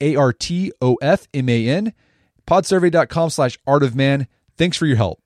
A R T O F M A N, podsurvey.com slash art of man. Thanks for your help.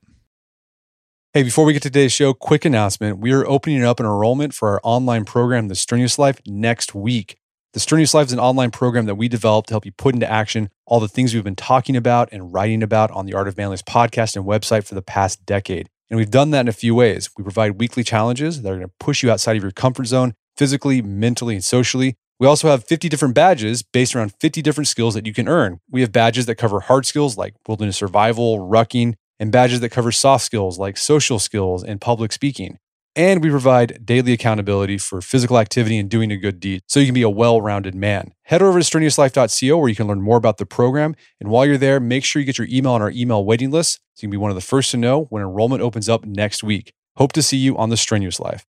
Hey, before we get to today's show, quick announcement. We are opening up an enrollment for our online program, The Strenuous Life, next week. The Strenuous Life is an online program that we developed to help you put into action all the things we've been talking about and writing about on the Art of Manliness podcast and website for the past decade. And we've done that in a few ways. We provide weekly challenges that are going to push you outside of your comfort zone physically, mentally, and socially. We also have 50 different badges based around 50 different skills that you can earn. We have badges that cover hard skills like wilderness survival, rucking, and badges that cover soft skills like social skills and public speaking. And we provide daily accountability for physical activity and doing a good deed so you can be a well rounded man. Head over to strenuouslife.co where you can learn more about the program. And while you're there, make sure you get your email on our email waiting list so you can be one of the first to know when enrollment opens up next week. Hope to see you on the Strenuous Life.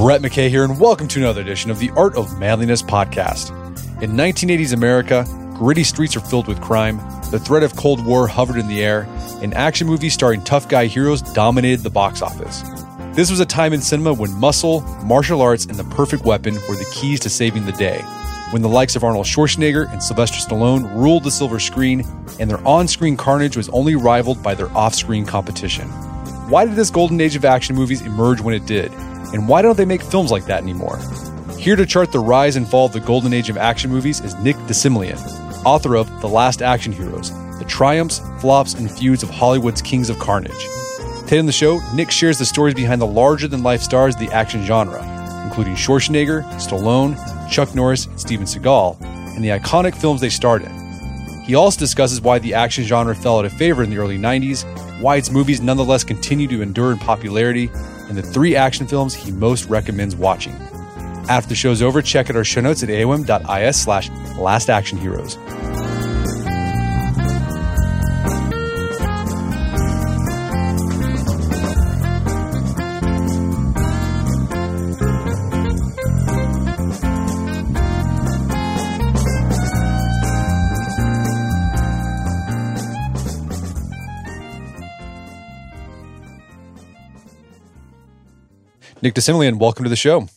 Brett McKay here, and welcome to another edition of the Art of Manliness podcast. In 1980s America, Gritty streets are filled with crime. The threat of Cold War hovered in the air, and action movies starring tough guy heroes dominated the box office. This was a time in cinema when muscle, martial arts, and the perfect weapon were the keys to saving the day. When the likes of Arnold Schwarzenegger and Sylvester Stallone ruled the silver screen, and their on screen carnage was only rivaled by their off screen competition. Why did this golden age of action movies emerge when it did? And why don't they make films like that anymore? Here to chart the rise and fall of the golden age of action movies is Nick de Semlyen, author of The Last Action Heroes The Triumphs, Flops, and Feuds of Hollywood's Kings of Carnage. Today on the show, Nick shares the stories behind the larger than life stars of the action genre, including Schwarzenegger, Stallone, Chuck Norris, and Steven Seagal, and the iconic films they starred in. He also discusses why the action genre fell out of favor in the early 90s, why its movies nonetheless continue to endure in popularity, and the three action films he most recommends watching. After the show's over, check out our show notes at aom.is slash lastactionheroes. Nick de Semlyen, welcome to the show.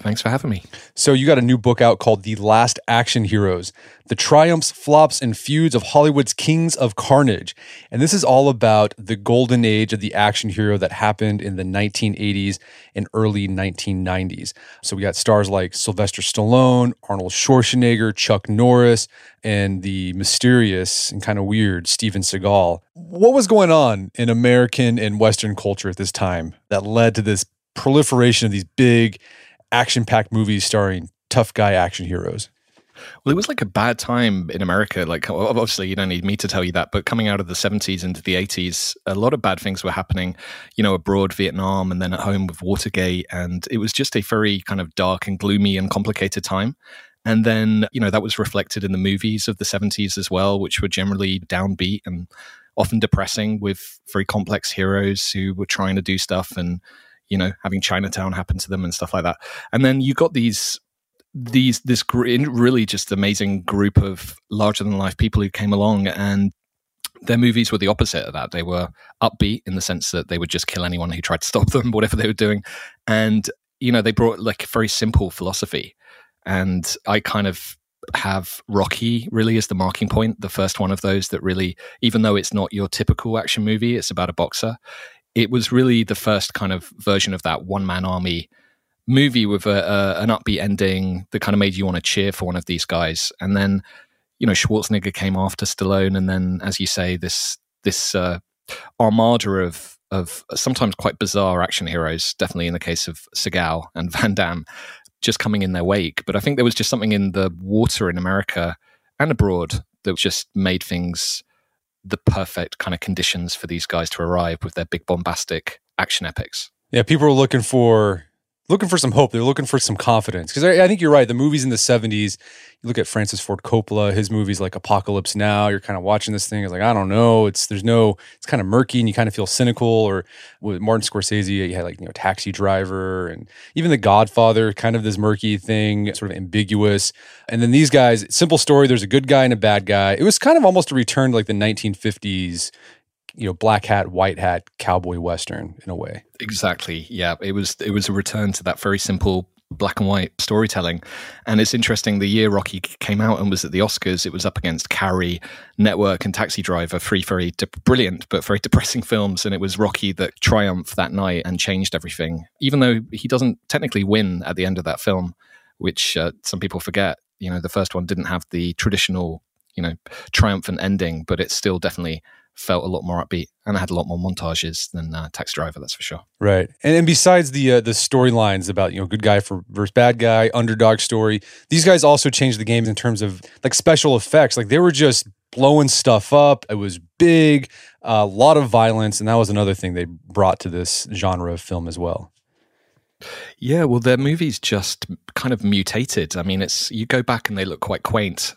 Thanks for having me. So, you got a new book out called The Last Action Heroes The Triumphs, Flops, and Feuds of Hollywood's Kings of Carnage. And this is all about the golden age of the action hero that happened in the 1980s and early 1990s. So, we got stars like Sylvester Stallone, Arnold Schwarzenegger, Chuck Norris, and the mysterious and kind of weird Steven Seagal. What was going on in American and Western culture at this time that led to this proliferation of these big, action packed movies starring tough guy action heroes. Well, it was like a bad time in America. Like, obviously, you don't need me to tell you that, but coming out of the 70s into the 80s, a lot of bad things were happening, you know, abroad, Vietnam, and then at home with Watergate. And it was just a very kind of dark and gloomy and complicated time. And then, you know, that was reflected in the movies of the 70s as well, which were generally downbeat and often depressing with very complex heroes who were trying to do stuff and you know, having Chinatown happen to them and stuff like that. And then you got these these this really just amazing group of larger than life people who came along and their movies were the opposite of that. They were upbeat in the sense that they would just kill anyone who tried to stop them, whatever they were doing. And, you know, they brought like a very simple philosophy. And I kind of have Rocky really as the marking point, the first one of those that really, even though it's not your typical action movie, it's about a boxer, it was really the first kind of version of that one man army movie with a, a, an upbeat ending that kind of made you want to cheer for one of these guys. And then, you know, Schwarzenegger came after Stallone, and then, as you say, this this uh, armada of of sometimes quite bizarre action heroes, definitely in the case of Seagal and Van Damme, just coming in their wake. But I think there was just something in the water in America and abroad that just made things the perfect kind of conditions for these guys to arrive with their big bombastic action epics. Yeah, people are looking for looking for some hope. They're looking for some confidence because I, I, think you're right. The movies in the '70s, you look at Francis Ford Coppola, his movies like Apocalypse Now. You're kind of watching this thing. It's like I don't know. It's there's no. It's kind of murky, and you kind of feel cynical. Or with Martin Scorsese, you had like you know Taxi Driver, and even The Godfather, kind of this murky thing, sort of ambiguous. And then these guys, simple story. There's a good guy and a bad guy. It was kind of almost a return to like the 1950s you know black hat white hat cowboy western in a way. Exactly. Yeah it was it was a return to that very simple black and white storytelling. And it's interesting the year rocky came out and was at the oscars it was up against carrie network and taxi driver three very de- brilliant but very depressing films. And it was rocky that triumphed that night and changed everything. Even though he doesn't technically win at the end of that film which uh, some people forget you know the first one didn't have the traditional you know triumphant ending but it's still definitely felt a lot more upbeat and I had a lot more montages than uh, Taxi Driver. That's for sure. Right, and, and besides the uh, the storylines about you know good guy for versus bad guy, underdog story, these guys also changed the game in terms of like special effects. Like they were just blowing stuff up. It was big, a lot of violence, and that was another thing they brought to this genre of film as well. Yeah, well, their movies just kind of mutated. I mean, it's you go back and they look quite quaint.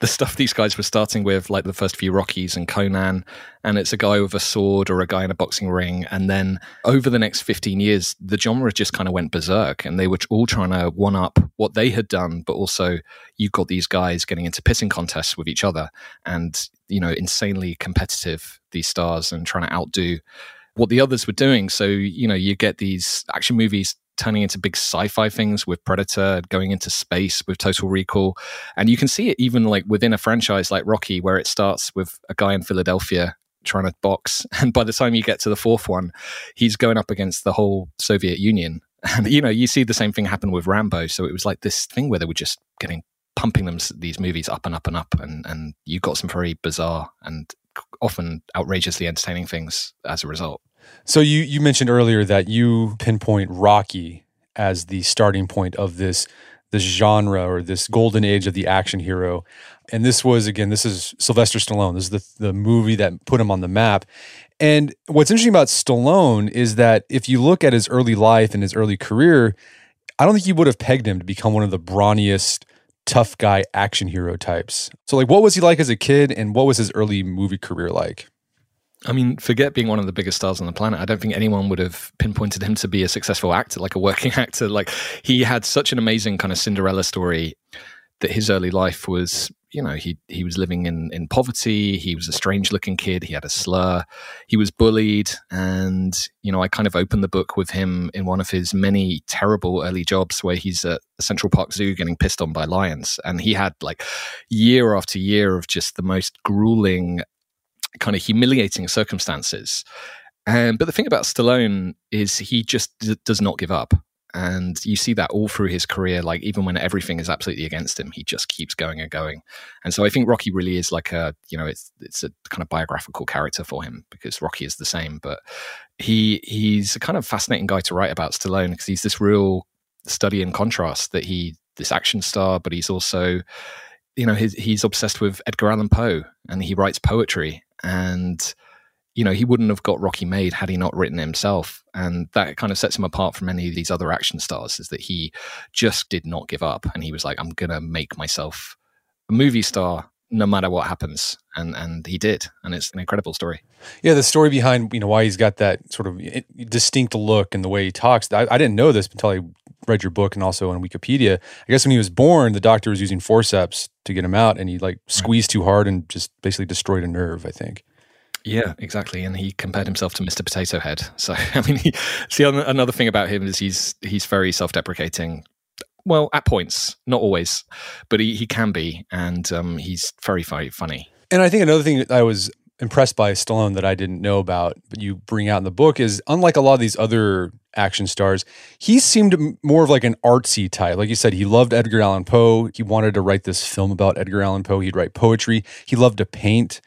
The stuff these guys were starting with, like the first few Rockies and Conan, and it's a guy with a sword or a guy in a boxing ring. And then over the next 15 years, the genre just kind of went berserk and they were all trying to one up what they had done, but also you got these guys getting into pissing contests with each other and, you know, insanely competitive, these stars, and trying to outdo what the others were doing. So, you know, you get these action movies turning into big sci-fi things with Predator, going into space with Total Recall, and you can see it even like within a franchise like Rocky, where it starts with a guy in Philadelphia trying to box, and by the time you get to the fourth one, he's going up against the whole Soviet Union. And you know, you see the same thing happen with Rambo. So it was like this thing where they were just getting pumping them these movies up and up and up, and and you got some very bizarre and often outrageously entertaining things as a result. So you you mentioned earlier that you pinpoint Rocky as the starting point of this this genre or this golden age of the action hero. And this was again, this is Sylvester Stallone. This is the the movie that put him on the map. And what's interesting about Stallone is that if you look at his early life and his early career, I don't think you would have pegged him to become one of the brawniest, tough guy action hero types. So like what was he like as a kid and what was his early movie career like? I mean, forget being one of the biggest stars on the planet. I don't think anyone would have pinpointed him to be a successful actor, like a working actor. Like he had such an amazing kind of Cinderella story that his early life was, you know, he he was living in in poverty. He was a strange looking kid. He had a slur. He was bullied, and you know, I kind of opened the book with him in one of his many terrible early jobs where he's at Central Park Zoo getting pissed on by lions, and he had like year after year of just the most grueling kind of humiliating circumstances. Um, but the thing about Stallone is he just d- does not give up. And you see that all through his career. Like, even when everything is absolutely against him, he just keeps going and going. And so I think Rocky really is like a, you know, it's, it's a kind of biographical character for him because Rocky is the same. But he he's a kind of fascinating guy to write about Stallone because he's this real study in contrast that he, this action star, but he's also, you know, he's, he's obsessed with Edgar Allan Poe and he writes poetry and you know he wouldn't have got rocky made had he not written himself. And that kind of sets him apart from any of these other action stars is that he just did not give up. And he was like i'm gonna make myself a movie star no matter what happens. And and he did. And it's an incredible story. Yeah the story behind you know why he's got that sort of eh, distinct look and the way he talks i, I didn't know this until i read your book and also on wikipedia i guess when he was born the doctor was using forceps to get him out and he like squeezed too hard and just basically destroyed a nerve i think yeah, exactly. And he compared himself to Mr. Potato Head. So, I mean, he, see, another thing about him is he's he's very self-deprecating, well, at points, not always, but he, he can be, and um, he's very, very funny. And I think another thing that I was impressed by Stallone that I didn't know about, but you bring out in the book is unlike a lot of these other action stars, he seemed more of like an artsy type. Like you said, he loved Edgar Allan Poe. He wanted to write this film about Edgar Allan Poe. He'd write poetry. He loved to paint.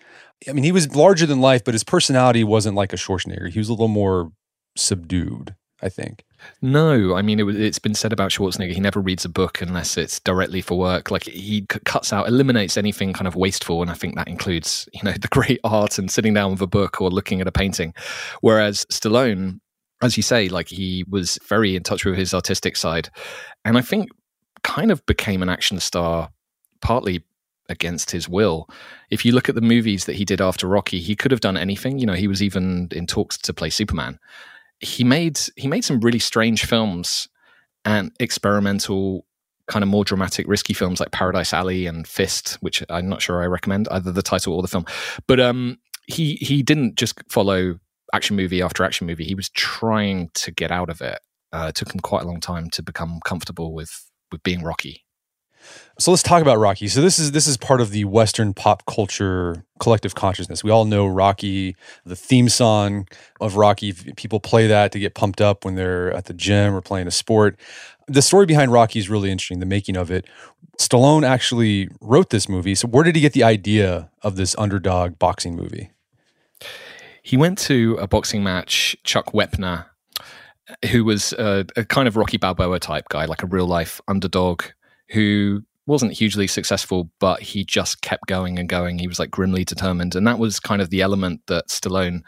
I mean, he was larger than life, but his personality wasn't like a Schwarzenegger. He was a little more subdued, I think. No, I mean it, has been said about Schwarzenegger. He never reads a book unless it's directly for work. Like he cuts out, eliminates anything kind of wasteful, and I think that includes you know the great art and sitting down with a book or looking at a painting. Whereas Stallone, as you say, like he was very in touch with his artistic side, and I think kind of became an action star partly against his will. If you look at the movies that he did after Rocky, he could have done anything. You know, he was even in talks to play Superman. He made he made some really strange films and experimental kind of more dramatic risky films like Paradise Alley and Fist, which I'm not sure I recommend either the title or the film. But um he he didn't just follow action movie after action movie. He was trying to get out of it. Uh, it took him quite a long time to become comfortable with with being Rocky. So let's talk about Rocky. So this is this is part of the Western pop culture collective consciousness. We all know Rocky, the theme song of Rocky. People play that to get pumped up when they're at the gym or playing a sport. The story behind Rocky is really interesting. The making of it. Stallone actually wrote this movie. So where did he get the idea of this underdog boxing movie? He went to a boxing match. Chuck Wepner, who was a, a kind of Rocky Balboa type guy, like a real life underdog who wasn't hugely successful, but he just kept going and going. He was like grimly determined, and that was kind of the element that Stallone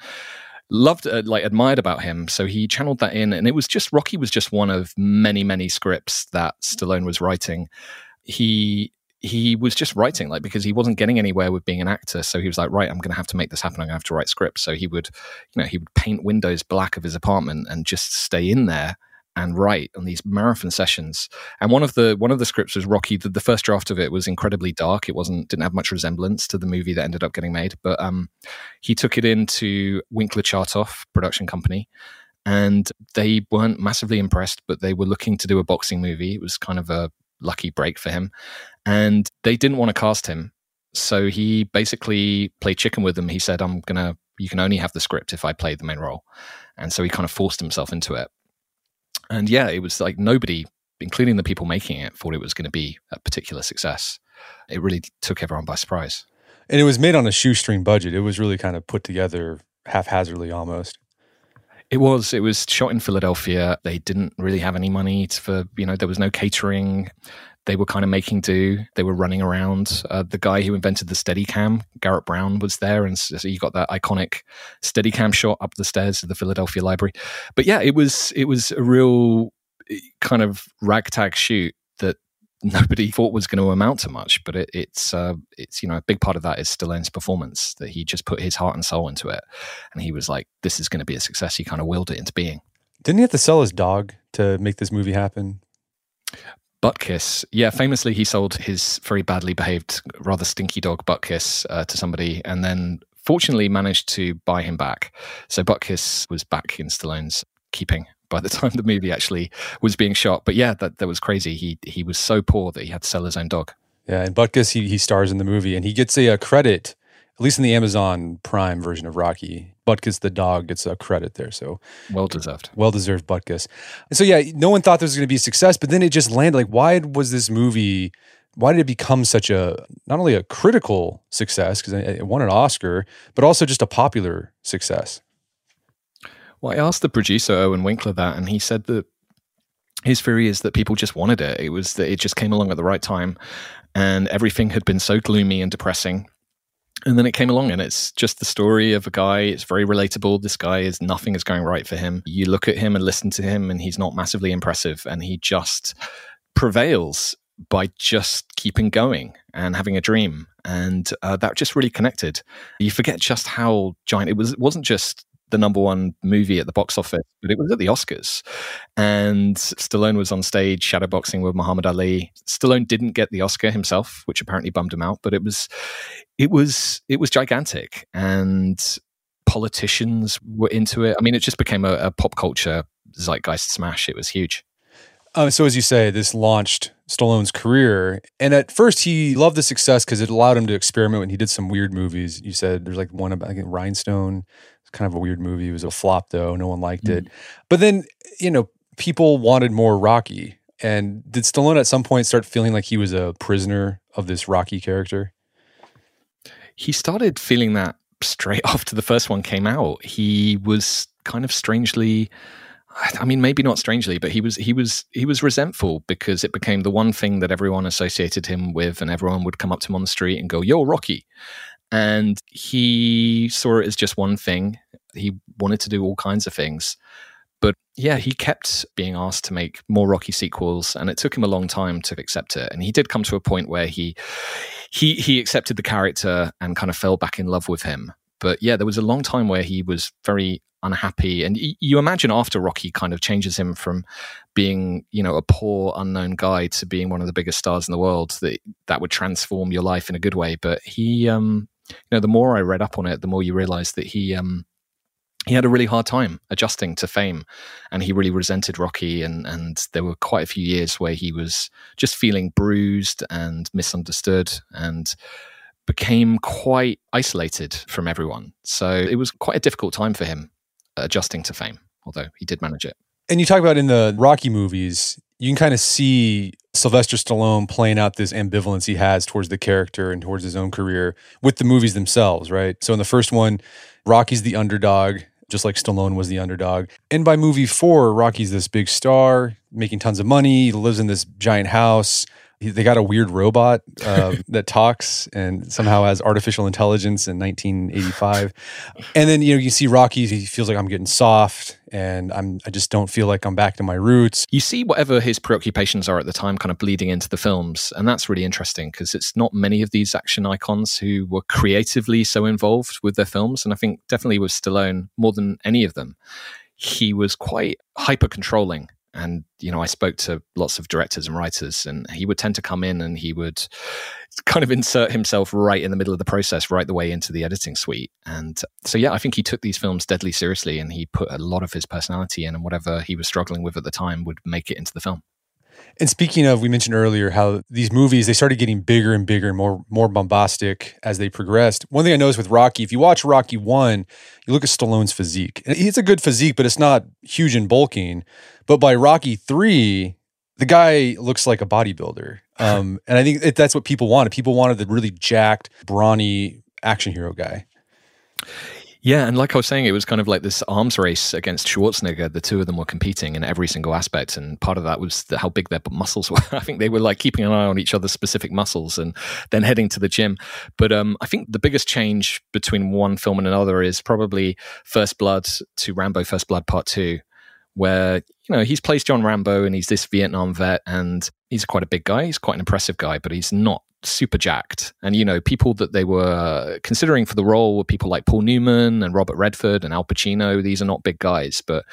loved, uh, like admired about him. So he channeled that in, and it was just Rocky was just one of many, many scripts that Stallone was writing. He he was just writing like because he wasn't getting anywhere with being an actor so he was like right i'm going to have to make this happen i'm going to have to write scripts so he would you know he would paint windows black of his apartment and just stay in there and write on these marathon sessions. And one of the one of the scripts was Rocky. The, the, first draft of it was incredibly dark. It wasn't didn't have much resemblance to the movie that ended up getting made. But um, he took it into Winkler Chartoff production company, and they weren't massively impressed. But they were looking to do a boxing movie. It was kind of a lucky break for him, and they didn't want to cast him. So he basically played chicken with them. He said, "I'm gonna. You can only have the script if I play the main role." And so he kind of forced himself into it and yeah, it was like nobody, including the people making it, thought it was going to be a particular success. It really took everyone by surprise. And it was made on a shoestring budget. It was really kind of put together haphazardly almost. It was. It was shot in Philadelphia. They didn't really have any money for, you know, there was no catering they were kind of making do. They were running around. Uh, the guy who invented the Steadicam, Garrett Brown, was there, and so you got that iconic Steadicam shot up the stairs of the Philadelphia Library. But yeah, it was it was a real eh, kind of ragtag shoot that nobody thought was going to amount to much. But it, it's uh, it's you know a big part of that is Stallone's performance that he just put his heart and soul into it, and he was like, "This is going to be a success." He kind of willed it into being. Didn't he have to sell his dog to make this movie happen? Butkus. Yeah, famously, he sold his very badly behaved, rather stinky dog Butkus uh, to somebody, and then fortunately managed to buy him back. So Butkus was back in Stallone's keeping by the time the movie actually was being shot. But yeah, that that was crazy. He he was so poor that he had to sell his own dog. Yeah, and Butkus he he stars in the movie, and he gets a, a credit at least in the Amazon Prime version of Rocky, Butkus the dog gets a credit there. So well deserved. Well deserved Butkus. And so yeah, no one thought this was going to be a success, but then it just landed. Like, why was this movie? Why did it become such a not only a critical success because it won an Oscar, but also just a popular success? Well, I asked the producer Irwin Winkler that, and he said that his theory is that people just wanted it. It was that it just came along at the right time, and everything had been so gloomy and depressing and then it came along and it's just the story of a guy it's very relatable this guy is nothing is going right for him. You look at him and listen to him and he's not massively impressive and he just prevails by just keeping going and having a dream and uh, that just really connected. You forget just how giant it was it wasn't just the number one movie at the box office, but it was at the Oscars. And Stallone was on stage shadowboxing with Muhammad Ali. Stallone didn't get the Oscar himself, which apparently bummed him out, but it was it was it was gigantic. And politicians were into it. I mean, it just became a, a pop culture zeitgeist smash. It was huge. Um, so, as you say, this launched Stallone's career. And at first, he loved the success because it allowed him to experiment when he did some weird movies. You said there's like one about like Rhinestone it's kind of a weird movie. It was a flop though. No one liked mm-hmm. it. But then, you know, people wanted more Rocky. And did Stallone at some point start feeling like he was a prisoner of this Rocky character? He started feeling that straight after the first one came out. He was kind of strangely I mean, maybe not strangely, but he was he was he was resentful because it became the one thing that everyone associated him with, and everyone would come up to him on the street and go, "Yo, Rocky," and he saw it as just one thing. He wanted to do all kinds of things, But yeah, he kept being asked to make more Rocky sequels, and it took him a long time to accept it. And he did come to a point where he he he accepted the character and kind of fell back in love with him. But yeah, there was a long time where he was very unhappy. And y- you imagine after Rocky kind of changes him from being, you know, a poor unknown guy to being one of the biggest stars in the world, that that would transform your life in a good way. But he, um, know, the more I read up on it, the more you realize that he, um, he had a really hard time adjusting to fame and he really resented Rocky and and there were quite a few years where he was just feeling bruised and misunderstood and became quite isolated from everyone. So it was quite a difficult time for him adjusting to fame, although he did manage it. And you talk about in the Rocky movies, you can kind of see Sylvester Stallone playing out this ambivalence he has towards the character and towards his own career with the movies themselves, right? So in the first one, Rocky's the underdog, just like Stallone was the underdog. And by movie four, Rocky's this big star, making tons of money, lives in this giant house, they got a weird robot uh, that talks and somehow has artificial intelligence in 1985 and then you know you see rocky he feels like i'm getting soft and i'm i just don't feel like i'm back to my roots. You see whatever his preoccupations are at the time kind of bleeding into the films and that's really interesting because it's not many of these action icons who were creatively so involved with their films and i think definitely with stallone more than any of them he was quite hyper controlling and you know i spoke to lots of directors and writers and he would tend to come in and he would kind of insert himself right in the middle of the process right the way into the editing suite and so yeah i think he took these films deadly seriously and he put a lot of his personality in and whatever he was struggling with at the time would make it into the film and speaking of, we mentioned earlier how these movies they started getting bigger and bigger and more more bombastic as they progressed. One thing I noticed with Rocky, if you watch Rocky One, you look at Stallone's physique. It's a good physique, but it's not huge and bulking. But by Rocky Three, the guy looks like a bodybuilder. Um, and I think it, that's what people wanted. People wanted the really jacked, brawny action hero guy. Yeah, and like I was saying, it was kind of like this arms race against Schwarzenegger. The two of them were competing in every single aspect, and part of that was the, how big their muscles were. I think they were like keeping an eye on each other's specific muscles and then heading to the gym. But um, I think the biggest change between one film and another is probably First Blood to Rambo: First Blood Part Two, where you know he's plays John Rambo and he's this Vietnam vet, and he's quite a big guy. He's quite an impressive guy, but he's not super jacked. And, you know, people that they were uh, considering for the role were people like Paul Newman and Robert Redford and Al Pacino. These are not big guys, but,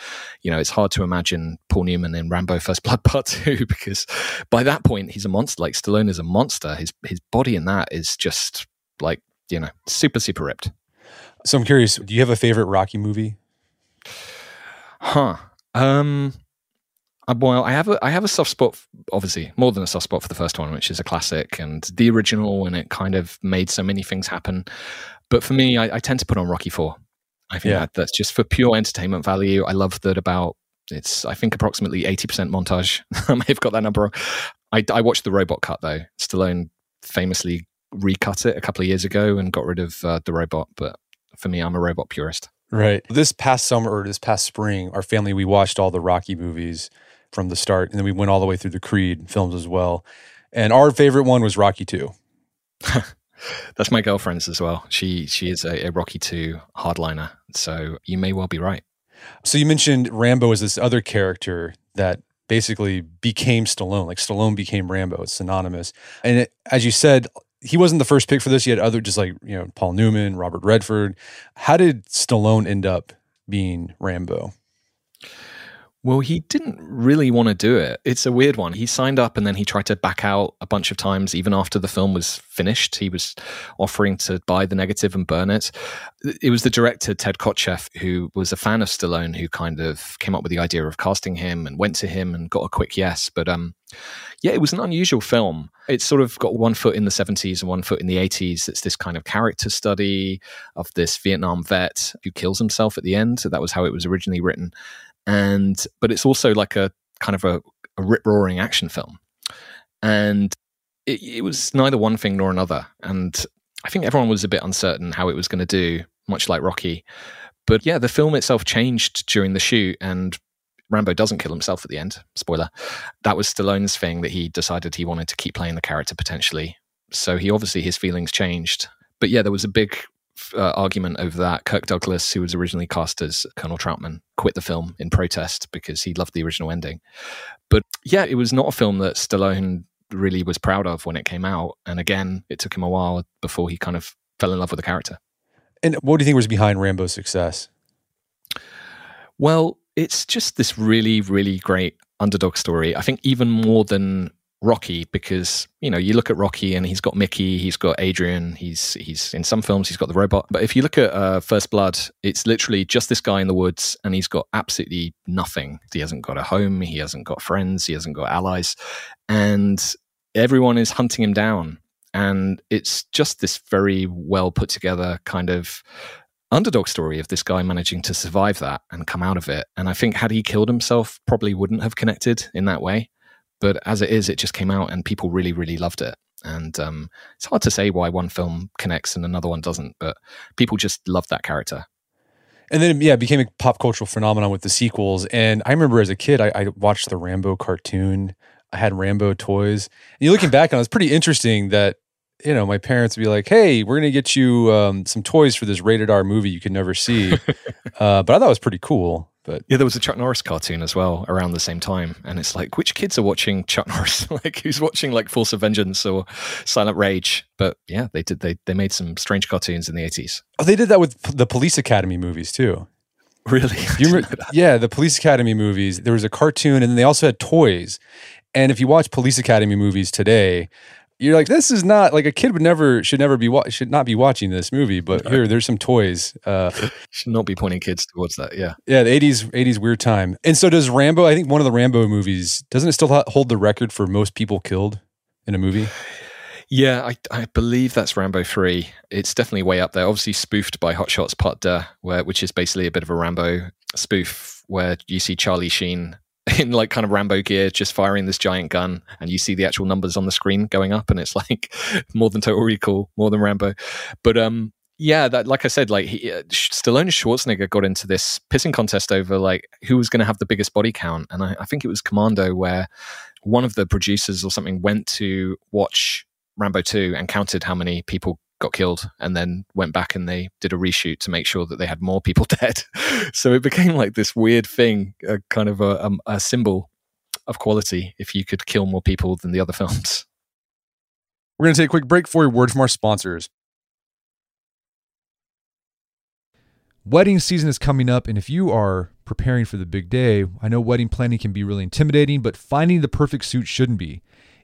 you know, it's hard to imagine Paul Newman in Rambo First Blood Part 2 because by that point, he's a monster. Like Stallone is a monster. His, his body in that is just like, you know, super, super ripped. So I'm curious, do you have a favorite Rocky movie? Huh. Um, uh, well, I have a I have a soft spot, obviously more than a soft spot for the first one, which is a classic and the original, and it kind of made so many things happen. But for me, I, I tend to put on Rocky Four. I think yeah. that, that's just for pure entertainment value. I love that about it's I think approximately eighty percent montage. I may have got that number wrong. I, I watched the robot cut though. Stallone famously recut it a couple of years ago and got rid of uh, the robot. But for me, I'm a robot purist. Right. This past summer or this past spring, our family we watched all the Rocky movies from the start, and then we went all the way through the Creed films as well. And our favorite one was Rocky Two. That's my girlfriend's as well. She she is a, a Rocky Two hardliner, so you may well be right. So you mentioned Rambo as this other character that basically became Stallone. Like Stallone became Rambo. It's synonymous. And it, as you said, he wasn't the first pick for this. He had other, just like you know, Paul Newman, Robert Redford. How did Stallone end up being Rambo? Well, he didn't really want to do it. It's a weird one. He signed up and then he tried to back out a bunch of times, even after the film was finished. He was offering to buy the negative and burn it. It was the director, Ted Kotcheff, who was a fan of Stallone, who kind of came up with the idea of casting him and went to him and got a quick yes. But um, yeah, it was an unusual film. It's sort of got one foot in the 70s and one foot in the 80s. It's this kind of character study of this Vietnam vet who kills himself at the end. So that was how it was originally written and but it's also like a kind of a, a rip roaring action film, and it, it was neither one thing nor another. And I think everyone was a bit uncertain how it was going to do, much like Rocky. But yeah, the film itself changed during the shoot, and Rambo doesn't kill himself at the end. Spoiler. That was Stallone's thing that he decided he wanted to keep playing the character potentially. So he obviously his feelings changed. But yeah, there was a big uh, argument over that. Kirk Douglas, who was originally cast as Colonel Trautman, quit the film in protest because he loved the original ending. But yeah, it was not a film that Stallone really was proud of when it came out. And again, it took him a while before he kind of fell in love with the character. And what do you think was behind Rambo's success? Well, it's just this really, really great underdog story. I think even more than Rocky because you know you look at Rocky and he's got Mickey, he's got Adrian, he's he's in some films he's got the robot. But if you look at uh, First Blood, it's literally just this guy in the woods and he's got absolutely nothing. He hasn't got a home, he hasn't got friends, he hasn't got allies, and everyone is hunting him down. And it's just this very well put together kind of underdog story of this guy managing to survive that and come out of it. And I think had he killed himself, probably wouldn't have connected in that way. But as it is, it just came out and people really, really loved it. And um, it's hard to say why one film connects and another one doesn't, but people just love that character. And then, yeah, it became a pop cultural phenomenon with the sequels. And I remember as a kid, I, I watched the Rambo cartoon. I had Rambo toys. And you looking back on it, it's pretty interesting that you know, my parents would be like, "Hey, we're gonna get you um, some toys for this rated R movie you could never see." uh, but I thought it was pretty cool. But yeah, there was a Chuck Norris cartoon as well around the same time, and it's like, which kids are watching Chuck Norris? like, who's watching like Force of Vengeance or Silent Rage? But yeah, they did. They they made some strange cartoons in the eighties. Oh, they did that with the Police Academy movies too. Really? you remember, yeah, the Police Academy movies. There was a cartoon, and then they also had toys. And if you watch Police Academy movies today, you're like, this is not like a kid would never should never be wa- should not be watching this movie. But here, there's some toys. Uh, should not be pointing kids towards that. Yeah, yeah. The '80s '80s weird time. And so does Rambo. I think one of the Rambo movies doesn't it still hold the record for most people killed in a movie? Yeah, I, I believe that's Rambo 3. It's definitely way up there. Obviously spoofed by Hot Shots Part Deux, where which is basically a bit of a Rambo spoof where you see Charlie Sheen in like kind of Rambo gear, just firing this giant gun, and you see the actual numbers on the screen going up, and it's like more than Total Recall, more than Rambo. But um, yeah, that like I said, like he, uh, Stallone and Schwarzenegger got into this pissing contest over like who was going to have the biggest body count, and I, I think it was Commando, where one of the producers or something went to watch Rambo 2 and counted how many people got killed and then went back and they did a reshoot to make sure that they had more people dead. so it became like this weird thing, a kind of a, a, um, a symbol of quality if you could kill more people than the other films. We're going to take a quick break for a word from our sponsors. Wedding season is coming up, and if you are preparing for the big day, I know wedding planning can be really intimidating, but finding the perfect suit shouldn't be.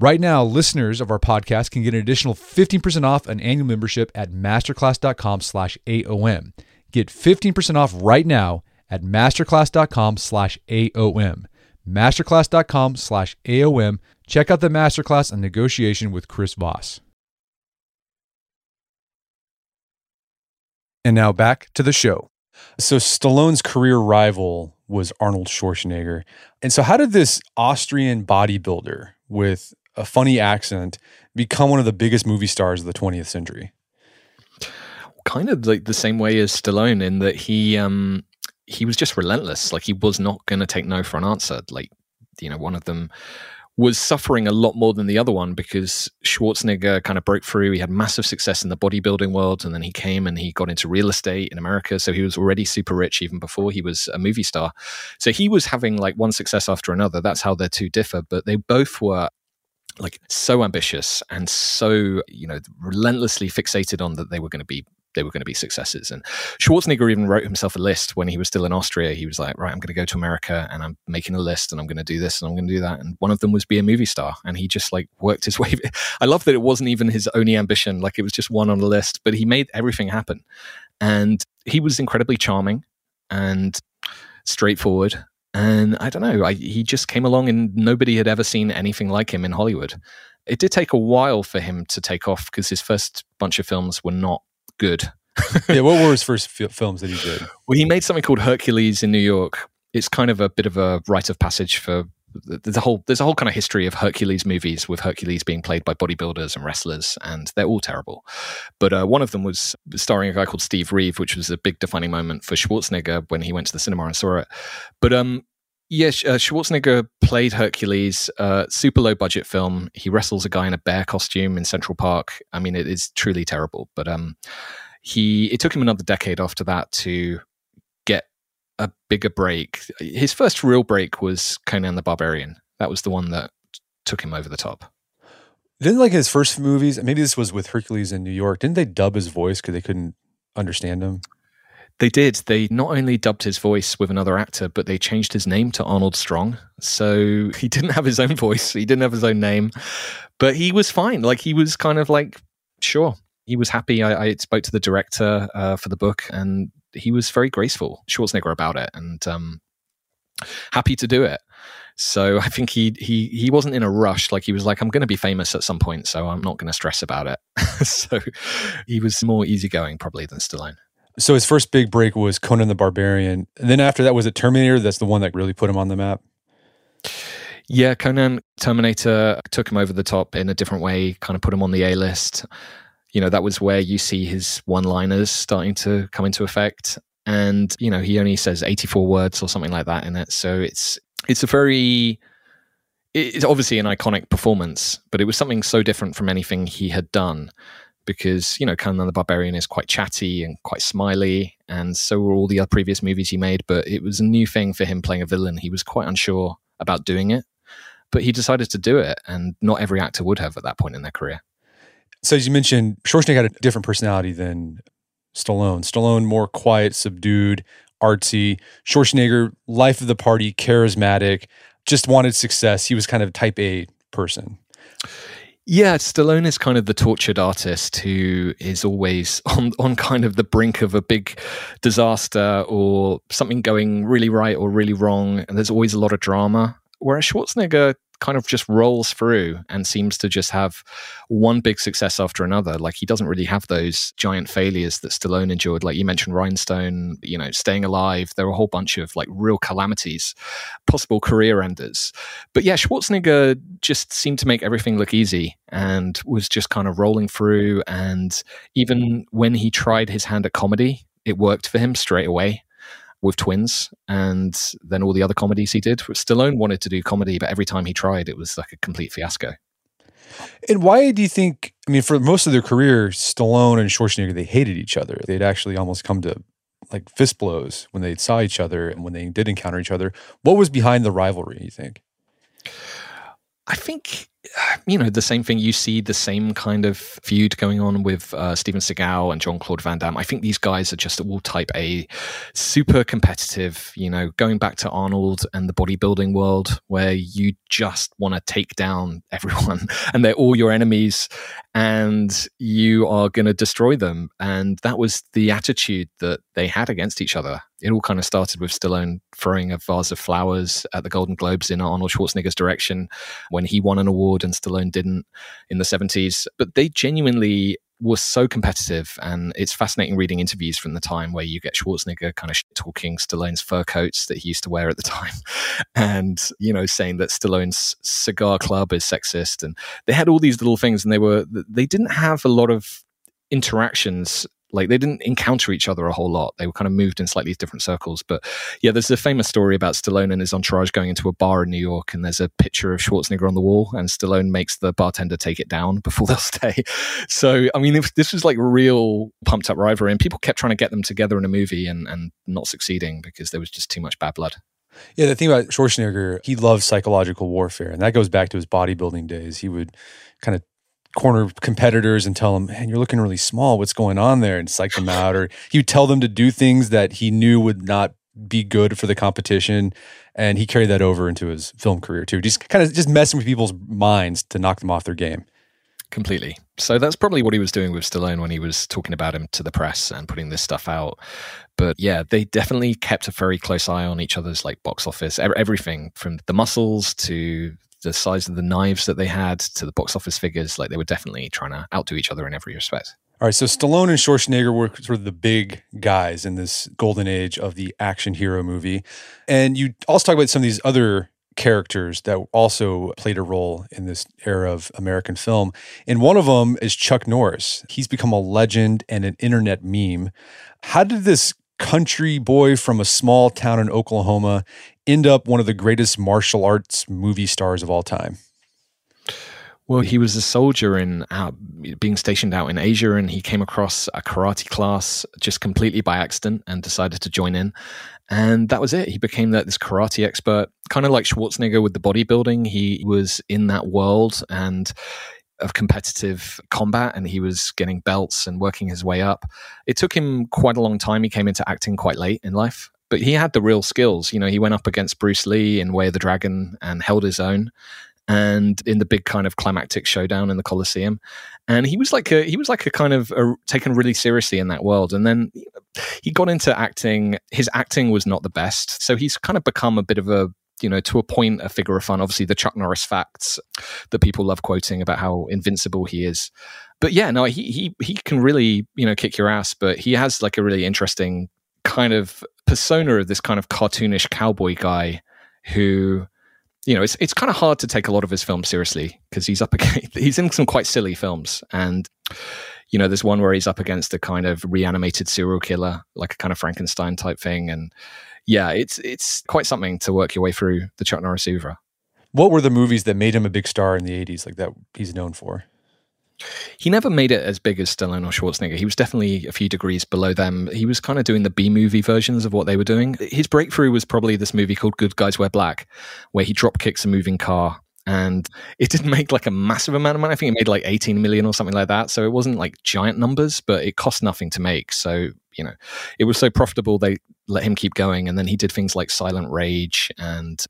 Right now, listeners of our podcast can get an additional 15% off an annual membership at masterclass.com slash AOM. Get 15% off right now at masterclass.com slash AOM. Masterclass.com slash AOM Check out the masterclass on negotiation with Chris Voss. And now back to the show. So Stallone's career rival was Arnold Schwarzenegger. And so how did this Austrian bodybuilder with a funny accent become one of the biggest movie stars of the 20th century? Kind of like the same way as Stallone in that he um he was just relentless. Like he was not going to take no for an answer. Like you know, one of them was suffering a lot more than the other one because Schwarzenegger kind of broke through. He had massive success in the bodybuilding world, and then he came and he got into real estate in America. So he was already super rich even before he was a movie star. So he was having like one success after another. That's how the two differ, but they both were like so ambitious and so you know relentlessly fixated on that they were going to be they were going to be successes. And Schwarzenegger even wrote himself a list when he was still in Austria. He was like, right, I'm going to go to America and I'm making a list and I'm going to do this and I'm going to do that. And one of them was be a movie star. And he just like worked his way. I love that it wasn't even his only ambition. Like it was just one on the list, but he made everything happen. And he was incredibly charming and straightforward. And I don't know, I, he just came along and nobody had ever seen anything like him in Hollywood. It did take a while for him to take off because his first bunch of films were not good. yeah, what were his first f- films that he did? Well, he made something called Hercules in New York. It's kind of a bit of a rite of passage for there's a whole there's a whole kind of history of Hercules movies with Hercules being played by bodybuilders and wrestlers, and they're all terrible. But uh, one of them was starring a guy called Steve Reeve, which was a big defining moment for Schwarzenegger when he went to the cinema and saw it. But um, yeah, uh, Schwarzenegger played Hercules, uh, super low budget film. He wrestles a guy in a bear costume in Central Park. I mean, it is truly terrible. But um, he it took him another decade after that to a bigger break. His first real break was Conan the Barbarian. That was the one that took him over the top. Didn't like his first movies? Maybe this was with Hercules in New York. Didn't they dub his voice because they couldn't understand him? They did. They not only dubbed his voice with another actor, but they changed his name to Arnold Strong. So he didn't have his own voice. He didn't have his own name, but he was fine. Like he was kind of like, sure. He was happy. I, I spoke to the director uh, for the book, and he was very graceful, Schwarzenegger, about it, and um, happy to do it. So I think he he he wasn't in a rush. Like he was like, I'm going to be famous at some point, so I'm not going to stress about it. so he was more easygoing probably than Stallone. So his first big break was Conan the Barbarian. And then after that was it Terminator? That's the one that really put him on the map. Yeah, Conan Terminator took him over the top in a different way, kind of put him on the A list. You know, that was where you see his one liners starting to come into effect. And, you know, he only says 84 words or something like that in it. So it's, it's a very, it's obviously an iconic performance, but it was something so different from anything he had done because you know Conan the Barbarian is quite chatty and quite smiley, and so were all the other previous movies he made. But it was a new thing for him playing a villain. He was quite unsure about doing it, but he decided to do it, and not every actor would have at that point in their career. So as you mentioned, Schwarzenegger had a different personality than Stallone. Stallone more quiet, subdued, artsy. Schwarzenegger, life of the party, charismatic, just wanted success. He was kind of type A person. Yeah, Stallone is kind of the tortured artist who is always on, on kind of the brink of a big disaster or something going really right or really wrong. And there's always a lot of drama. Whereas Schwarzenegger kind of just rolls through and seems to just have one big success after another. Like he doesn't really have those giant failures that Stallone endured. Like you mentioned, Rhinestone, you know, staying alive. There are a whole bunch of like real calamities, possible career enders. But yeah, Schwarzenegger just seemed to make everything look easy and was just kind of rolling through. And even when he tried his hand at comedy, it worked for him straight away with Twins, and then all the other comedies he did. Stallone wanted to do comedy, but every time he tried, it was like a complete fiasco. And why do you think? I mean, for most of their career, Stallone and Schwarzenegger they hated each other. They'd actually almost come to like fist blows when they saw each other and when they did encounter each other. What was behind the rivalry? You think? I think you know the same thing. You see the same kind of feud going on with uh, Steven Seagal and Jean-Claude Van Damme. I think these guys are just all type A, super competitive. You know, going back to Arnold and the bodybuilding world, where you just want to take down everyone, and they're all your enemies, and you are going to destroy them. And that was the attitude that they had against each other it all kind of started with Stallone throwing a vase of flowers at the Golden Globes in Arnold Schwarzenegger's direction when he won an award and Stallone didn't in the 70s. But they genuinely were so competitive, and it's fascinating reading interviews from the time where you get Schwarzenegger kind of talking Stallone's fur coats that he used to wear at the time, and you know saying that Stallone's cigar club is sexist, and they had all these little things, and they were they didn't have a lot of interactions like they didn't encounter each other a whole lot. They were kind of moved in slightly different circles. But yeah, there's a famous story about Stallone and his entourage going into a bar in New York, and there's a picture of Schwarzenegger on the wall, and Stallone makes the bartender take it down before they'll stay. So I mean, this was like real pumped up rivalry, and people kept trying to get them together in a movie and and not succeeding because there was just too much bad blood. Yeah, the thing about Schwarzenegger, he loves psychological warfare, and that goes back to his bodybuilding days. He would kind of corner competitors and tell them, man, you're looking really small. What's going on there? And psych them out. Or he would tell them to do things that he knew would not be good for the competition. And he carried that over into his film career too. Just kind of just messing with people's minds to knock them off their game. Completely. So that's probably what he was doing with Stallone when he was talking about him to the press and putting this stuff out. But yeah, they definitely kept a very close eye on each other's like box office, everything from the muscles to the size of the knives that they had to the box office figures. Like they were definitely trying to outdo each other in every respect. All right, so Stallone and Schwarzenegger were sort of the big guys in this golden age of the action hero movie. And you also talk about some of these other characters that also played a role in this era of American film. And one of them is Chuck Norris. He's become a legend and an internet meme. How did this country boy from a small town in Oklahoma end up one of the greatest martial arts movie stars of all time? Well, he was a soldier in out, being stationed out in Asia, and he came across a karate class just completely by accident and decided to join in. And that was it. He became that this karate expert, kind of like Schwarzenegger with the bodybuilding. He was in that world and of competitive combat and he was getting belts and working his way up. It took him quite a long time. He came into acting quite late in life but he had the real skills. You know, he went up against Bruce Lee in Way of the Dragon and held his own. And in the big kind of climactic showdown in the Coliseum, and he was like a he was like a kind of a, taken really seriously in that world. And then he got into acting. His acting was not the best, so he's kind of become a bit of a you know, to a point, a figure of fun. Obviously, the Chuck Norris facts that people love quoting about how invincible he is. But yeah, no, he he he can really you know kick your ass. But he has like a really interesting kind of persona of this kind of cartoonish cowboy guy who you know it's it's kind of hard to take a lot of his films seriously because he's up against, he's in some quite silly films and you know, there's one where he's up against a kind of reanimated serial killer, like a kind of Frankenstein type thing. And yeah, it's it's quite something to work your way through the Chuck Norris oeuvre. What were the movies that made him a big star in the 80s, like that he's known for? He never made it as big as Stallone or Schwarzenegger. He was definitely a few degrees below them. He was kind of doing the B movie versions of what they were doing. His breakthrough was probably this movie called Good Guys Wear Black, where he drop kicks a moving car and it didn't make like a massive amount of money. I think it made like 18 million or something like that. So it wasn't like giant numbers, but it cost nothing to make. So, you know, it was so profitable they let him keep going. And then he did things like Silent Rage and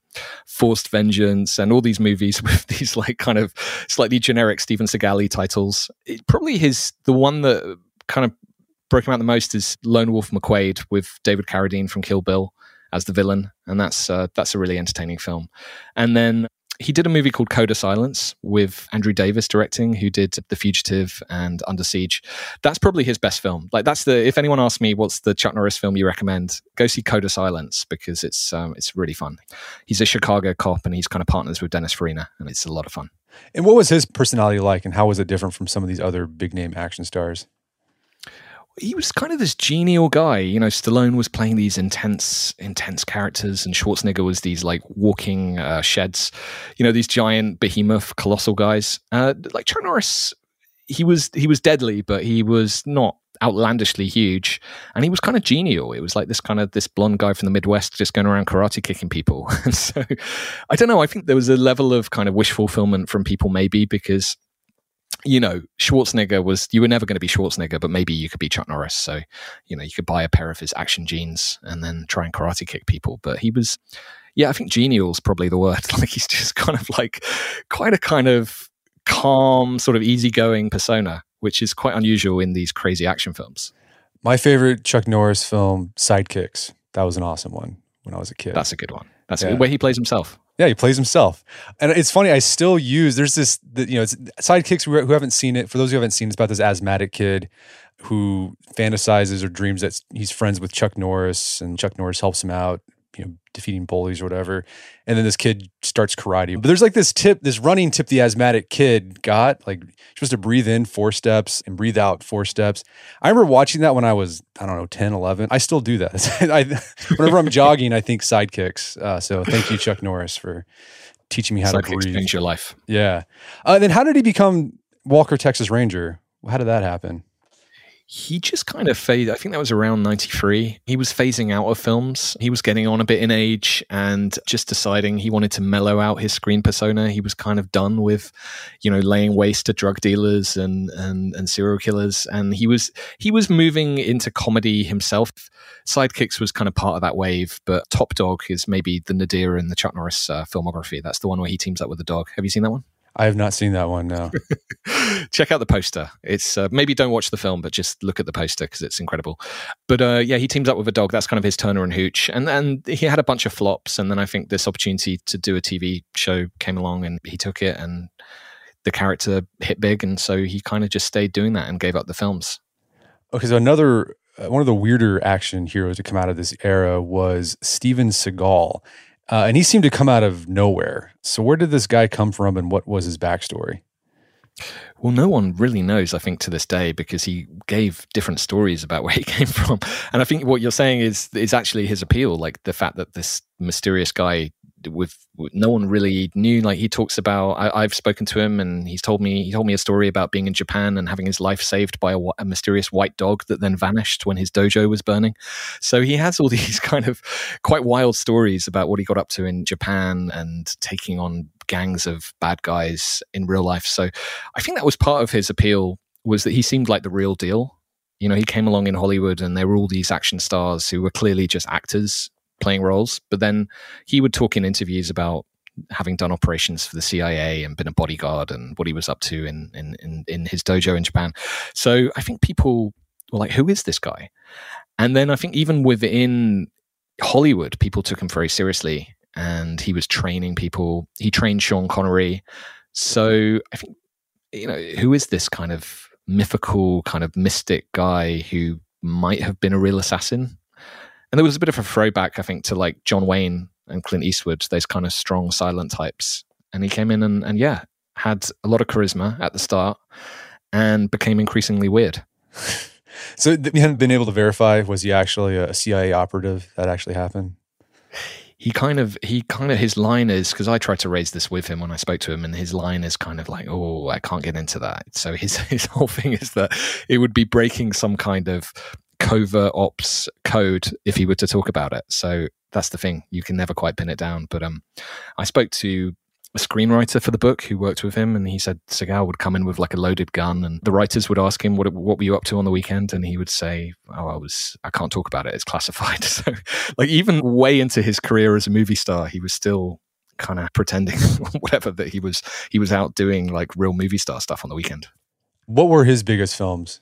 Forced Vengeance and all these movies with these like kind of slightly generic Steven Seagal titles. It, probably his, the one that kind of broke him out the most is Lone Wolf McQuade with David Carradine from Kill Bill as the villain, and that's uh, that's a really entertaining film. And then he did a movie called Code of Silence with Andrew Davis directing, who did The Fugitive and Under Siege. That's probably his best film. Like that's the if anyone asks me what's the Chuck Norris film you recommend, go see Code of Silence because it's um, it's really fun. He's a Chicago cop and he's kind of partners with Dennis Farina, and it's a lot of fun. And what was his personality like, and how was it different from some of these other big name action stars? He was kind of this genial guy. You know, Stallone was playing these intense, intense characters, and Schwarzenegger was these like walking uh, sheds. You know, these giant behemoth, colossal guys. Uh, like Chuck Norris, he was he was deadly, but he was not outlandishly huge, and he was kind of genial. It was like this kind of this blonde guy from the Midwest just going around karate kicking people. so, I don't know. I think there was a level of kind of wish fulfillment from people, maybe because you know, Schwarzenegger was, you were never going to be Schwarzenegger, but maybe you could be Chuck Norris. So, you know, you could buy a pair of his action jeans and then try and karate kick people. But he was, yeah, I think genial is probably the word. Like he's just kind of like quite a kind of calm, sort of easygoing persona, which is quite unusual in these crazy action films. My favorite Chuck Norris film, Sidekicks. That was an awesome one when I was a kid. That's a good one. That's yeah. where he plays himself. Yeah, he plays himself, and it's funny. I still use there's this you know it's sidekicks who haven't seen it. For those who haven't seen, it, it's about this asthmatic kid who fantasizes or dreams that he's friends with Chuck Norris, and Chuck Norris helps him out you know defeating bullies or whatever. And then this kid starts karate. But there's like this tip this running tip the asthmatic kid got. Like supposed to breathe in four steps and breathe out four steps. I remember watching that when i was i don't know 10 11 i still do that. I, whenever i'm jogging i think sidekicks. Uh, so thank you chuck norris for teaching me how sidekicks to breathe. change your life. Yeah. Uh, then how did he become walker texas ranger? How did that happen he just kind of faded. I think that was around 93. He was phasing out of films. He was getting on a bit in age and just deciding he wanted to mellow out his screen persona. He was kind of done with, you know, laying waste to drug dealers and, and, and serial killers. And he was, he was moving into comedy himself. Sidekicks was kind of part of that wave, but Top Dog is maybe the Nadir in the Chuck Norris uh, filmography. That's the one where he teams up with the dog. Have you seen that one? I have not seen that one. No. Check out the poster. It's uh, maybe don't watch the film, but just look at the poster because it's incredible. But uh, yeah, he teams up with a dog. That's kind of his Turner and Hooch, and then he had a bunch of flops, and then I think this opportunity to do a TV show came along, and he took it, and the character hit big, and so he kind of just stayed doing that and gave up the films. Okay, so another uh, one of the weirder action heroes to come out of this era was Steven Seagal. Uh, and he seemed to come out of nowhere. So, where did this guy come from and what was his backstory? Well, no one really knows, I think, to this day, because he gave different stories about where he came from. And I think what you're saying is is actually his appeal, like the fact that this mysterious guy with, with, no one really knew. Like he talks about, I, have spoken to him, and he's told me he told me a story about being in Japan and having his life saved by a, a, mysterious white dog that then vanished when his dojo was burning. So he has all these kind of quite wild stories about what he got up to in Japan and taking on gangs of bad guys in real life. So I think that was part of his appeal was that he seemed like the real deal. You know, he came along in Hollywood and there were all these action stars who were clearly just actors playing roles. But then he would talk in interviews about having done operations for the CIA and been a bodyguard and what he was up to in in in, in his dojo in Japan. So I think people were like, "Who is this guy?" And then I think even within Hollywood, people took him very seriously, and he was training people. He trained Sean Connery. So I think you know who is this kind of mythical, kind of mystic guy who might have been a real assassin and there was a bit of a throwback, I think, to like John Wayne and Clint Eastwood, those kind of strong, silent types. And he came in and, and yeah, had a lot of charisma at the start. and became increasingly weird. so you haven't been able to verify was he actually a CIA operative that actually happened? he kind of he kind of his line is because I tried to raise this with him when I spoke to him, and his line is kind of like, "Oh, I can't get into that." So his his whole thing is that it would be breaking some kind of covert ops code if he were to talk about it. So that's the thing; you can never quite pin it down. But um, I spoke to a screenwriter for the book who worked with him, and he said Seagal would come in with like a loaded gun, and the writers would ask him, "What what were you up to on the weekend?" And he would say, "Oh, I was I can't talk about it; it's classified." So, like even way into his career as a movie star, he was still kind of pretending whatever that he was he was out doing like real movie star stuff on the weekend. What were his biggest films?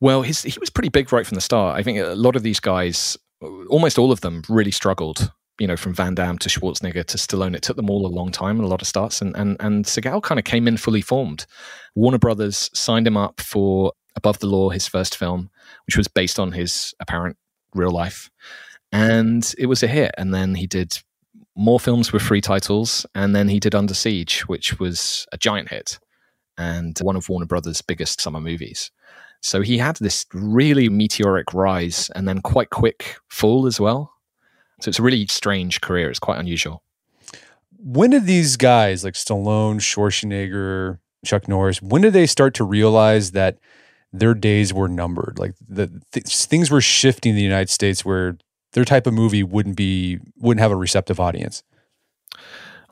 Well, his, he was pretty big right from the start. I think a lot of these guys, almost all of them, really struggled you know, from Van Damme to Schwarzenegger to Stallone. It took them all a long time and a lot of starts. And and and Seagal kind of came in fully formed. Warner Brothers signed him up for Above the Law, his first film, which was based on his apparent real life, and it was a hit. And then he did more films with free titles, and then he did Under Siege, which was a giant hit and one of Warner Brothers' biggest summer movies. So he had this really meteoric rise and then quite quick fall as well. So it's a really strange career. It's quite unusual. When did these guys like Stallone, Schwarzenegger, Chuck Norris, when did they start to realize that their days were numbered? Like the th- things were shifting in the United States where their type of movie wouldn't be wouldn't have a receptive audience.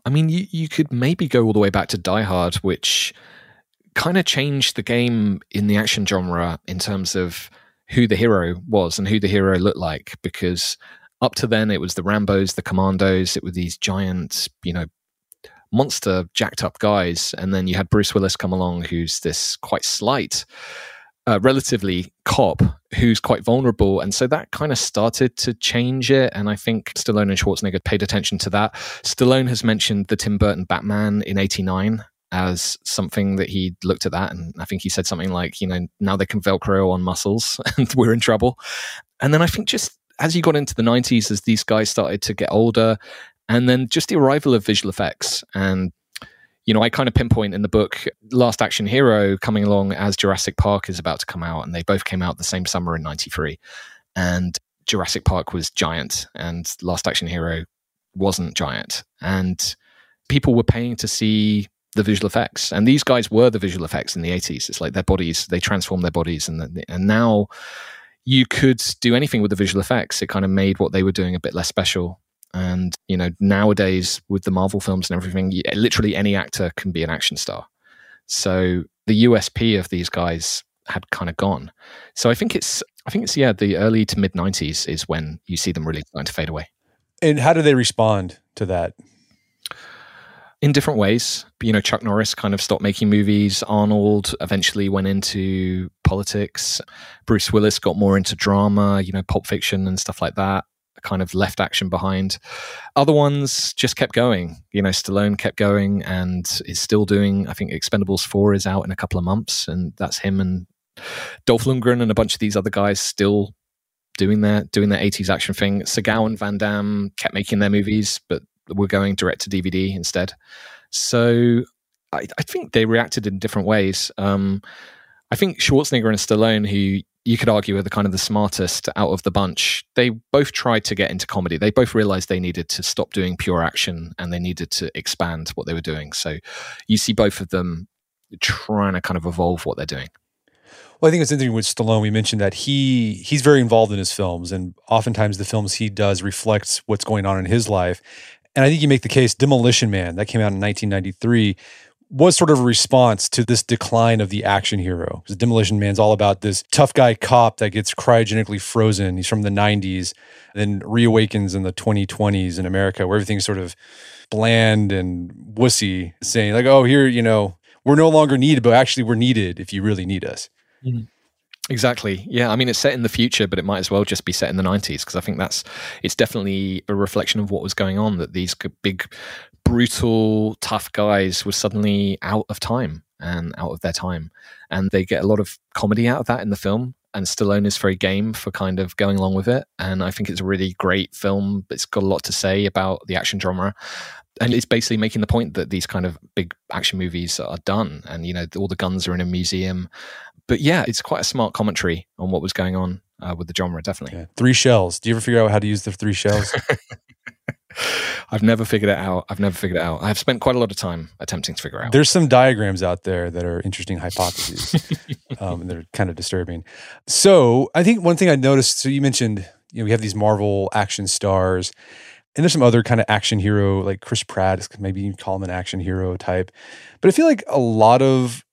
I mean, you, you could maybe go all the way back to Die Hard, which kind of changed the game in the action genre in terms of who the hero was and who the hero looked like because up to then it was the Rambos, the Commandos, it were these giant, you know, monster jacked up guys. And then you had Bruce Willis come along, who's this quite slight, uh, relatively cop who's quite vulnerable. And so that kind of started to change it. And I think Stallone and Schwarzenegger paid attention to that. Stallone has mentioned the Tim Burton Batman in 89 as something that he looked at that and I think he said something like, you know, now they can Velcro on muscles and we're in trouble. And then I think just as you got into the 90s, as these guys started to get older, and then just the arrival of visual effects. And, you know, I kind of pinpoint in the book Last Action Hero coming along as Jurassic Park is about to come out, and they both came out the same summer in 93. And Jurassic Park was giant, and Last Action Hero wasn't giant. And people were paying to see the visual effects and these guys were the visual effects in the 80s it's like their bodies they transformed their bodies and and now you could do anything with the visual effects. It kind of made what they were doing a bit less special. And, you know, nowadays with the Marvel films and everything, literally any actor can be an action star. So the USP of these guys had kind of gone. So I think it's, I think it's, yeah, the early to mid 90s is when you see them really starting to fade away. And how do they respond to that? In different ways. You know, Chuck Norris kind of stopped making movies. Arnold eventually went into politics. Bruce Willis got more into drama, you know, pulp fiction and stuff like that. Kind of left action behind. Other ones just kept going. You know, Stallone kept going and is still doing. I think Expendables Four is out in a couple of months, and that's him and Dolph Lundgren and a bunch of these other guys still doing their doing their 80s action thing. Seagal and Van Damme kept making their movies, but were going direct to DVD instead. So I, I think they reacted in different ways. Um, I think Schwarzenegger and Stallone, who you could argue are the kind of the smartest out of the bunch, they both tried to get into comedy. They both realized they needed to stop doing pure action and they needed to expand what they were doing. So you see both of them trying to kind of evolve what they're doing. Well, I think it's interesting with Stallone. We mentioned that he he's very involved in his films, and oftentimes the films he does reflects what's going on in his life. And I think you make the case Demolition Man, that came out in 1993, was sort of a response to this decline of the action hero. Because Demolition Man's all about this tough guy cop that gets cryogenically frozen. He's from the 90s, then reawakens in the 2020s in America, where everything's sort of bland and wussy, saying, like, oh, here, you know, we're no longer needed, but actually we're needed if you really need us. Mm-hmm. Exactly. Yeah. I mean, it's set in the future, but it might as well just be set in the 90s because I think that's, it's definitely a reflection of what was going on that these big, brutal, tough guys were suddenly out of time and out of their time. And they get a lot of comedy out of that in the film. and Stallone is very game for kind of going along with it. And I think it's a really great film. It's got a lot to say about the action genre. And it's basically making the point that these kind of big action movies are done, and you know all the guns are in a museum. But yeah, it's quite a smart commentary on what was going on uh, with the genre, definitely. Yeah. Three shells. Do you ever figure out how to use the three shells? I've never figured it out. I've never figured it out. I've spent quite a lot of time attempting to figure out. There's some diagrams out there that are interesting hypotheses um, that are kind of disturbing. So I think one thing I noticed. So you mentioned, you know, we have these Marvel action stars, and there's some other kind of action hero like Chris Pratt. Maybe you call him an action hero type, but I feel like a lot of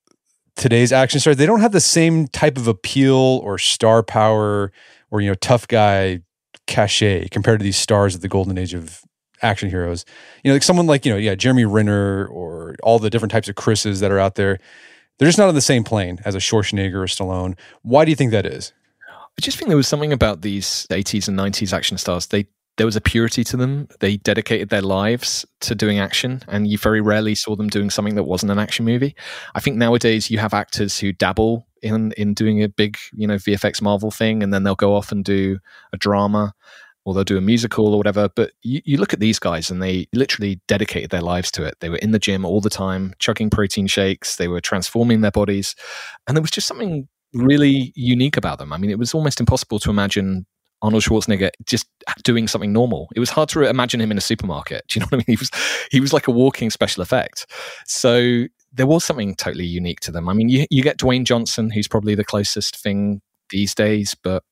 today's action stars they don't have the same type of appeal or star power or you know tough guy cachet compared to these stars of the golden age of action heroes. You know, like someone like, you know, yeah, Jeremy Renner or all the different types of Chris's that are out there. They're just not on the same plane as a Schwarzenegger or Stallone. Why do you think that is? I just think there was something about these 80s and 90s action stars. They there was a purity to them. They dedicated their lives to doing action, and you very rarely saw them doing something that wasn't an action movie. I think nowadays you have actors who dabble in in doing a big, you know, VFX Marvel thing, and then they'll go off and do a drama or they'll do a musical or whatever. But you, you, look at these guys and they literally dedicated their lives to it. They were in the gym all the time, chugging protein shakes, they were transforming their bodies. And there was just something really unique about them. I mean, it was almost impossible to imagine Arnold Schwarzenegger just doing something normal. It was hard to imagine him in a supermarket. Do you know what I mean? He was he was like a walking special effect. So there was something totally unique to them. I mean, you, you get Dwayne Johnson, who's probably the closest thing these days, but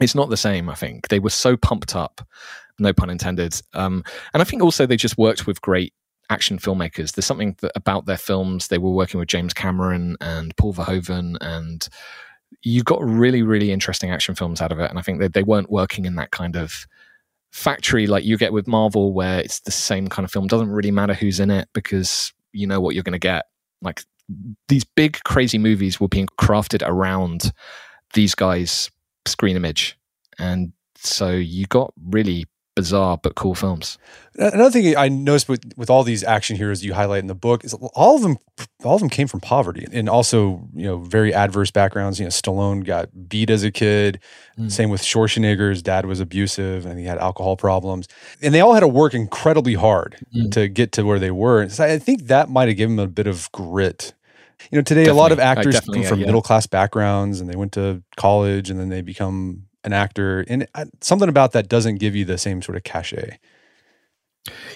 it's not the same. I think they were so pumped up, no pun intended. Um, and I think also they just worked with great action filmmakers. There's something that, about their films. They were working with James Cameron and Paul Verhoeven, and you got really, really interesting action films out of it. And I think they, they weren't working in that kind of factory like you get with Marvel, where it's the same kind of film. Doesn't really matter who's in it because you know what you're going to get. Like these big, crazy movies were being crafted around these guys screen image. And so you got really bizarre but cool films. Another thing I noticed with, with all these action heroes you highlight in the book is all of them all of them came from poverty and also you know very adverse backgrounds. You know, Stallone got beat as a kid. Mm. Same with Schwarzenegger's dad was abusive and he had alcohol problems. And they all had to work incredibly hard mm. to get to where they were. So I think that might have given them a bit of grit you know today definitely. a lot of actors come from yeah. middle class backgrounds and they went to college and then they become an actor and something about that doesn't give you the same sort of cachet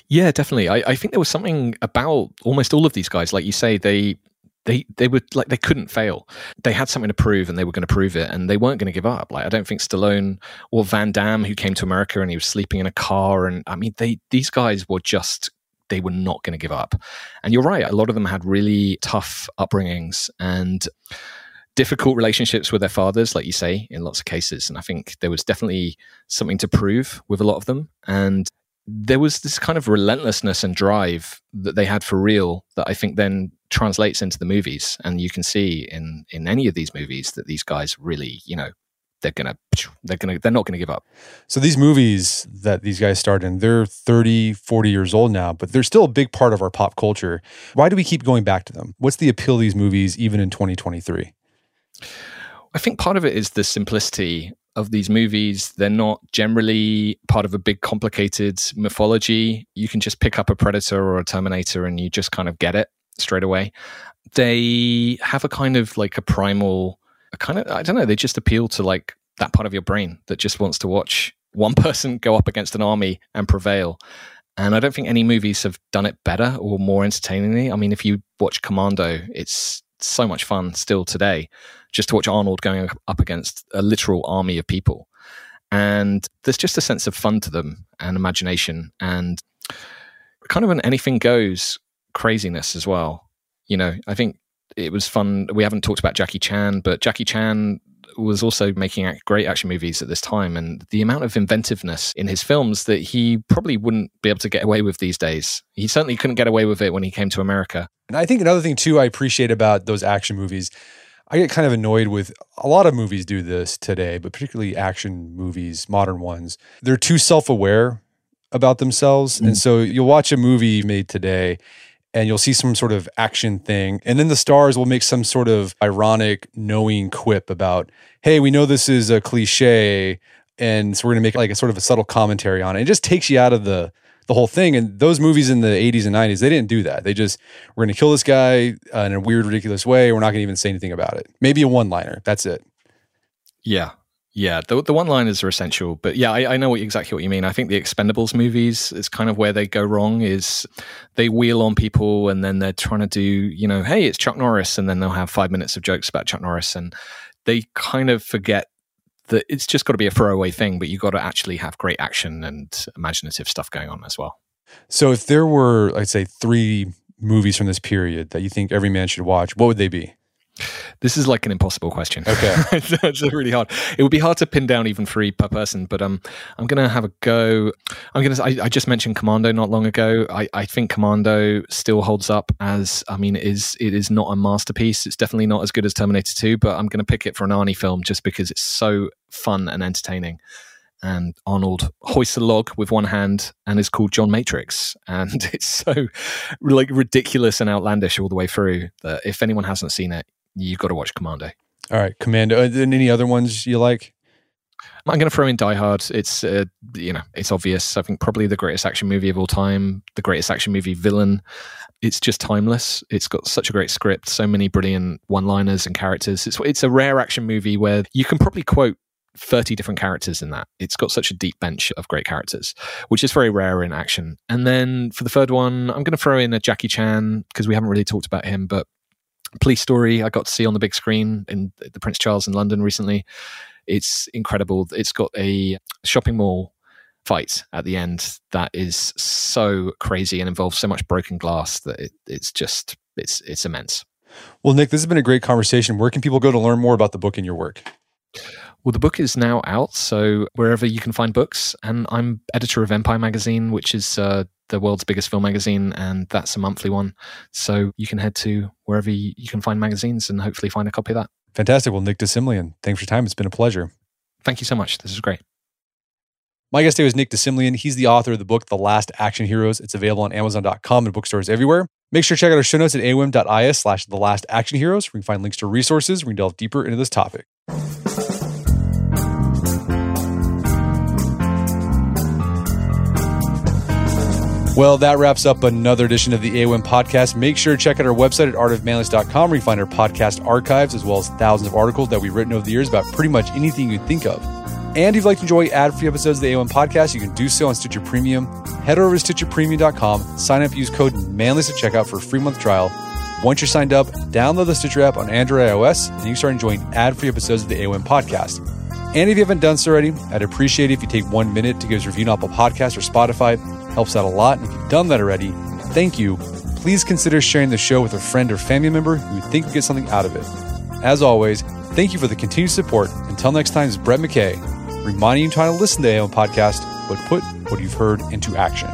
yeah definitely I, I think there was something about almost all of these guys like you say they they they were like they couldn't fail. They had something to prove, and they were going to prove it, and they weren't going to give up. Like I don't think Stallone or Van Damme, who came to America and he was sleeping in a car, and I mean they these guys were just they were not going to give up. And you're right, a lot of them had really tough upbringings and difficult relationships with their fathers, like you say, in lots of cases. And I think there was definitely something to prove with a lot of them. And there was this kind of relentlessness and drive that they had for real that I think then translates into the movies. And you can see in in any of these movies that these guys really, you know, they're gonna they're gonna they're not gonna give up so these movies that these guys starred in they're 30 40 years old now but they're still a big part of our pop culture why do we keep going back to them what's the appeal of these movies even in 2023 i think part of it is the simplicity of these movies they're not generally part of a big complicated mythology you can just pick up a predator or a terminator and you just kind of get it straight away they have a kind of like a primal kind of I don't know, they just appeal to like that part of your brain that just wants to watch one person go up against an army and prevail. And I don't think any movies have done it better or more entertainingly. I mean, if you watch Commando, it's so much fun still today just to watch Arnold going up against a literal army of people. And there's just a sense of fun to them and imagination and kind of an anything goes craziness as well. You know, I think it was fun. We haven't talked about Jackie Chan, but Jackie Chan was also making great action movies at this time and the amount of inventiveness in his films that he probably wouldn't be able to get away with these days he certainly couldn't get away with it when he came to america and i think another thing too i appreciate about those action movies i get kind of annoyed with a lot of movies do this today but particularly action movies modern ones they're too self-aware about themselves mm. and so you'll watch a movie made today and you'll see some sort of action thing. And then the stars will make some sort of ironic, knowing quip about, hey, we know this is a cliche. And so we're going to make like a sort of a subtle commentary on it. It just takes you out of the the whole thing. And those movies in the 80s and 90s, they didn't do that. They just, we're going to kill this guy uh, in a weird, ridiculous way. We're not going to even say anything about it. Maybe a one liner. That's it. Yeah. Yeah, the the one liners are essential, but yeah, I, I know what, exactly what you mean. I think the Expendables movies is kind of where they go wrong. Is they wheel on people and then they're trying to do, you know, hey, it's Chuck Norris, and then they'll have five minutes of jokes about Chuck Norris, and they kind of forget that it's just got to be a throwaway thing, but you've got to actually have great action and imaginative stuff going on as well. So, if there were, I'd say, three movies from this period that you think every man should watch, what would they be? This is like an impossible question. Okay, it's really hard. It would be hard to pin down even three per person, but um, I'm gonna have a go. I'm gonna. I, I just mentioned Commando not long ago. I, I think Commando still holds up as. I mean, it is it is not a masterpiece. It's definitely not as good as Terminator 2, but I'm gonna pick it for an Arnie film just because it's so fun and entertaining and Arnold hoists a log with one hand and is called John Matrix. And it's so like ridiculous and outlandish all the way through that if anyone hasn't seen it, you've got to watch Commando. All right, Commando. And any other ones you like? I'm going to throw in Die Hard. It's uh, you know it's obvious. I think probably the greatest action movie of all time, the greatest action movie villain. It's just timeless. It's got such a great script, so many brilliant one-liners and characters. It's it's a rare action movie where you can probably quote 30 different characters in that. It's got such a deep bench of great characters, which is very rare in action. And then for the third one, I'm going to throw in a Jackie Chan because we haven't really talked about him, but Police Story I got to see on the big screen in the Prince Charles in London recently. It's incredible. It's got a shopping mall fight at the end that is so crazy and involves so much broken glass that it, it's just it's it's immense. Well, Nick, this has been a great conversation. Where can people go to learn more about the book and your work? Well, the book is now out, so wherever you can find books. And I'm editor of Empire Magazine, which is uh, the world's biggest film magazine, and that's a monthly one. So you can head to wherever you, you can find magazines and hopefully find a copy of that. Fantastic. Well, Nick de Semlyen, thanks for your time. It's been a pleasure. Thank you so much. This is great. My guest today was Nick de Semlyen. He's the author of the book, The Last Action Heroes. It's available on Amazon.com and bookstores everywhere. Make sure to check out our show notes at aom.is slash The Last Action Heroes, where you can find links to resources. We can delve deeper into this topic. Well, that wraps up another edition of the AOM podcast. Make sure to check out our website at artofmanliness.com where you find our podcast archives as well as thousands of articles that we've written over the years about pretty much anything you think of. And if you'd like to enjoy ad-free episodes of the AOM podcast, you can do so on Stitcher Premium. Head over to stitcherpremium.com, sign up, use code manliness at checkout for a free month trial. Once you're signed up, download the Stitcher app on Android iOS, and you can start enjoying ad-free episodes of the AOM podcast. And if you haven't done so already, I'd appreciate it if you take one minute to give us a review on Apple Podcasts or Spotify. Helps out a lot. And if you've done that already, thank you. Please consider sharing the show with a friend or family member who would think would get something out of it. As always, thank you for the continued support. Until next time, it's Brett McKay, reminding you to try to listen to the AOM Podcast, but put what you've heard into action.